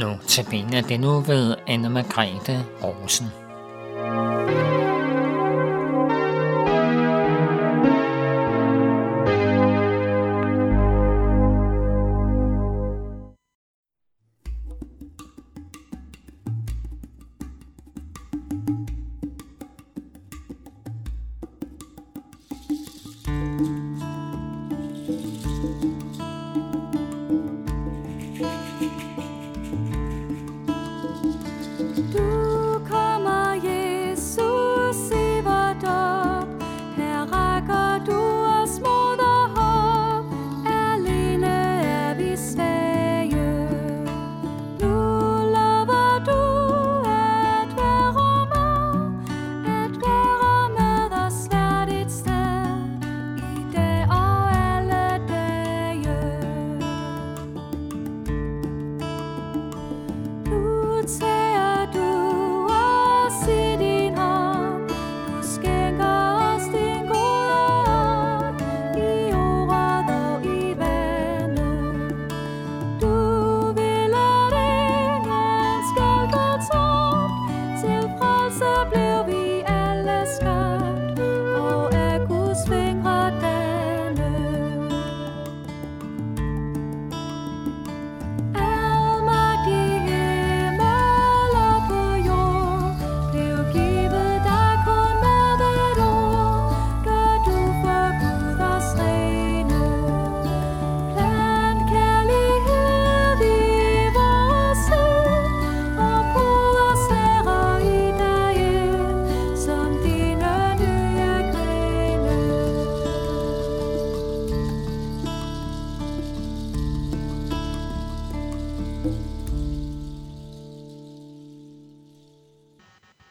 Nu tabiner det nu ved Anne Margrethe Rosen.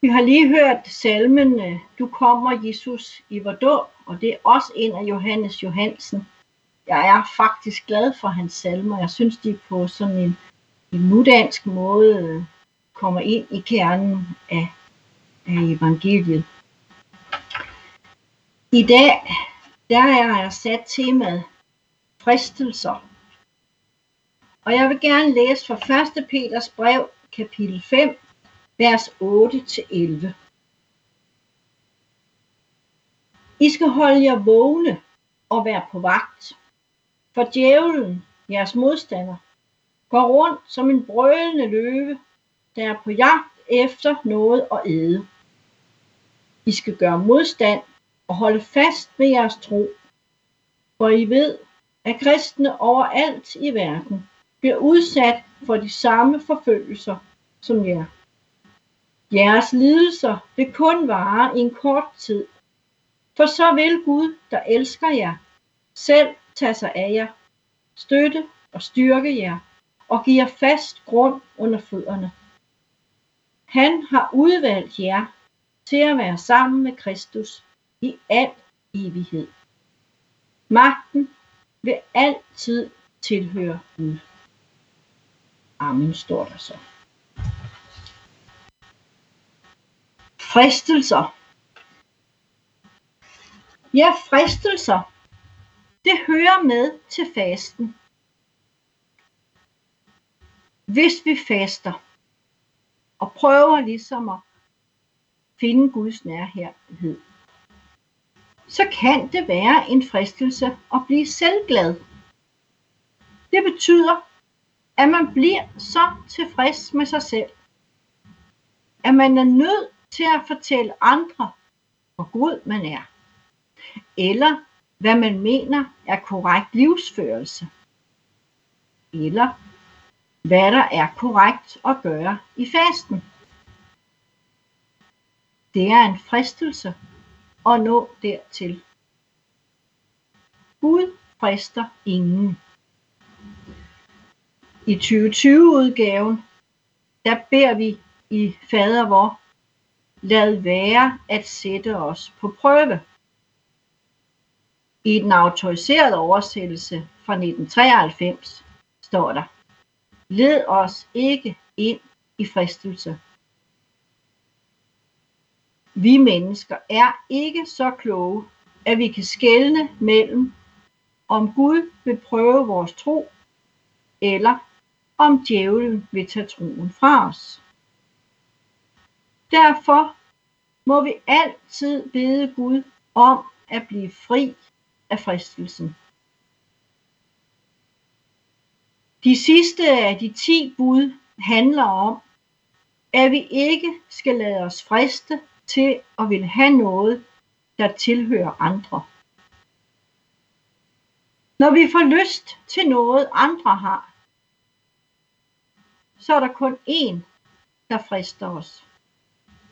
Vi har lige hørt salmen øh, Du kommer, Jesus, i vor dåb, og det er også en af Johannes Johansen. Jeg er faktisk glad for hans salmer. Jeg synes, de på sådan en, en nudansk måde øh, kommer ind i kernen af, af evangeliet. I dag der er jeg sat temaet fristelser. Og jeg vil gerne læse fra 1. Peters brev, kapitel 5, vers 8-11. I skal holde jer vågne og være på vagt, for djævlen, jeres modstander, går rundt som en brølende løve, der er på jagt efter noget at æde. I skal gøre modstand og holde fast med jeres tro, for I ved, at kristne overalt i verden bliver udsat for de samme forfølgelser som jer. Jeres lidelser vil kun vare en kort tid, for så vil Gud, der elsker jer, selv tage sig af jer, støtte og styrke jer og give jer fast grund under fødderne. Han har udvalgt jer til at være sammen med Kristus i al evighed. Magten vil altid tilhøre Gud. Amen står der så. Fristelser. Ja, fristelser. Det hører med til fasten. Hvis vi faster og prøver ligesom at finde Guds nærhed, så kan det være en fristelse at blive selvglad. Det betyder, at man bliver så tilfreds med sig selv, at man er nødt til at fortælle andre, hvor god man er, eller hvad man mener er korrekt livsførelse, eller hvad der er korrekt at gøre i fasten. Det er en fristelse at nå dertil. Gud frister ingen. I 2020-udgaven, der beder vi i Fader vor, lad være at sætte os på prøve. I den autoriserede oversættelse fra 1993 står der, led os ikke ind i fristelse. Vi mennesker er ikke så kloge, at vi kan skelne mellem, om Gud vil prøve vores tro, eller om djævlen vil tage troen fra os. Derfor må vi altid bede Gud om at blive fri af fristelsen. De sidste af de ti bud handler om, at vi ikke skal lade os friste til at ville have noget, der tilhører andre. Når vi får lyst til noget, andre har, så er der kun én, der frister os.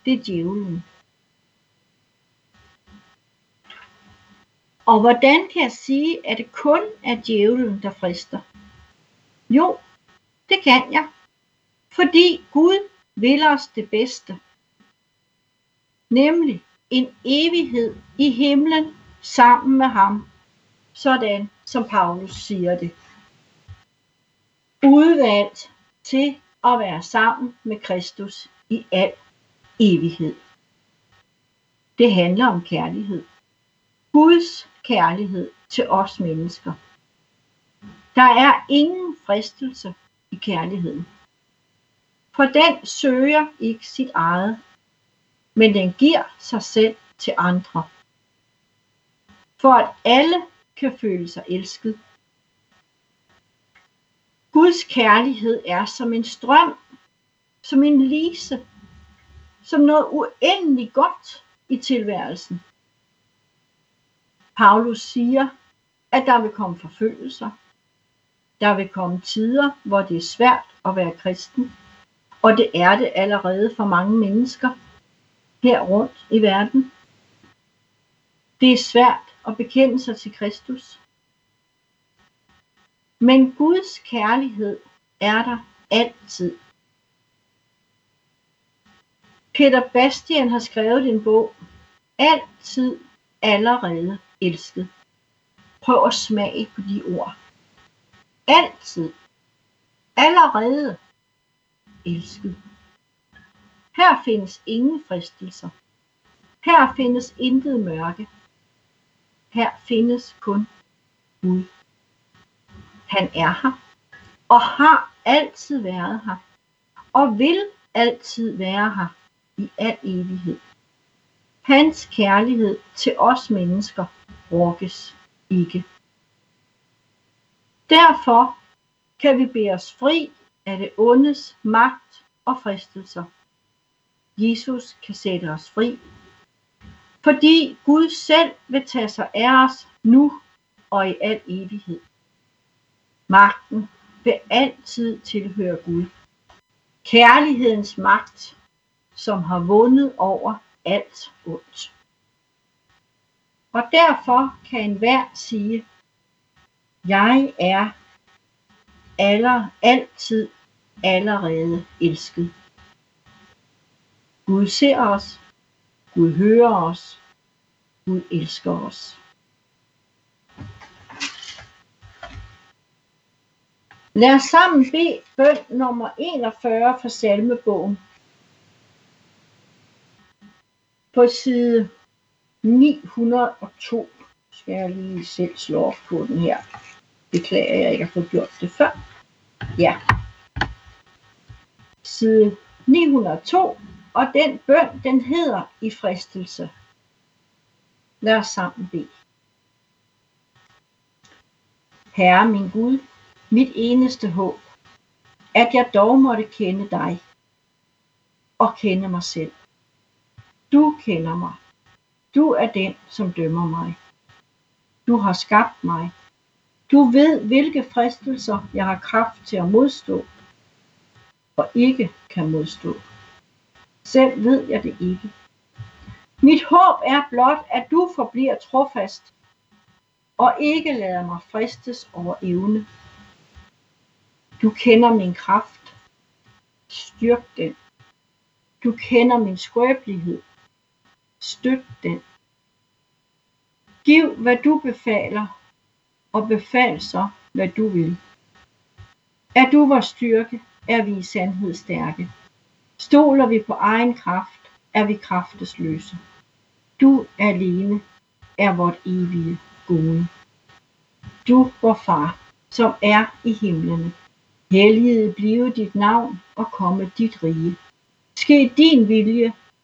Det er djævlen. Og hvordan kan jeg sige, at det kun er djævlen, der frister? Jo, det kan jeg. Fordi Gud vil os det bedste. Nemlig en evighed i himlen sammen med ham. Sådan som Paulus siger det. Udvalgt til at være sammen med Kristus i al evighed. Det handler om kærlighed. Guds kærlighed til os mennesker. Der er ingen fristelse i kærligheden. For den søger ikke sit eget, men den giver sig selv til andre. For at alle kan føle sig elsket. Guds kærlighed er som en strøm, som en lise, som noget uendeligt godt i tilværelsen. Paulus siger, at der vil komme forfølgelser. Der vil komme tider, hvor det er svært at være kristen. Og det er det allerede for mange mennesker her rundt i verden. Det er svært at bekende sig til Kristus. Men Guds kærlighed er der altid. Peter Bastian har skrevet en bog, Altid allerede elsket. Prøv at smage på de ord. Altid. Allerede elsket. Her findes ingen fristelser. Her findes intet mørke. Her findes kun Gud. Han er her og har altid været her og vil altid være her i al evighed. Hans kærlighed til os mennesker rokkes ikke. Derfor kan vi bede os fri af det ondes magt og fristelser. Jesus kan sætte os fri, fordi Gud selv vil tage sig af os nu og i al evighed. Magten vil altid tilhøre Gud. Kærlighedens magt, som har vundet over alt ondt. Og derfor kan enhver sige, jeg er aller, altid allerede elsket. Gud ser os, Gud hører os, Gud elsker os. Lad os sammen bede bøn nummer 41 fra salmebogen. På side 902 skal jeg lige selv slå op på den her. Beklager jeg ikke har fået gjort det før. Ja. Side 902, og den bøn, den hedder i fristelse. Lad os sammen bede. Herre min Gud, mit eneste håb, at jeg dog måtte kende dig og kende mig selv. Du kender mig. Du er den, som dømmer mig. Du har skabt mig. Du ved, hvilke fristelser jeg har kraft til at modstå og ikke kan modstå. Selv ved jeg det ikke. Mit håb er blot, at du forbliver trofast og ikke lader mig fristes over evne. Du kender min kraft. Styrk den. Du kender min skrøbelighed. Støt den. Giv, hvad du befaler, og befal så, hvad du vil. Er du vores styrke, er vi i sandhed stærke. Stoler vi på egen kraft, er vi kraftesløse. Du alene er vort evige gode. Du, vor far, som er i himlene. Helliget blive dit navn og komme dit rige. Ske din vilje,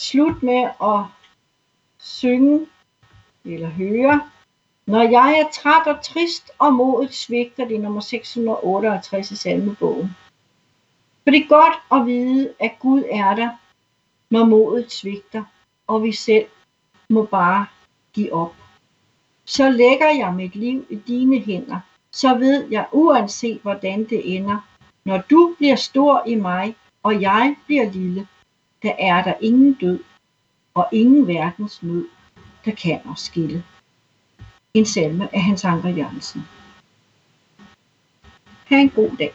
slut med at synge eller høre. Når jeg er træt og trist, og modet svigter, det er nummer 658 i salmebogen. For det er godt at vide, at Gud er der, når modet svigter, og vi selv må bare give op. Så lægger jeg mit liv i dine hænder, så ved jeg uanset hvordan det ender, når du bliver stor i mig, og jeg bliver lille, der er der ingen død og ingen verdens nød, der kan os skille. En salme af Hans Anker Jørgensen. Ha' en god dag.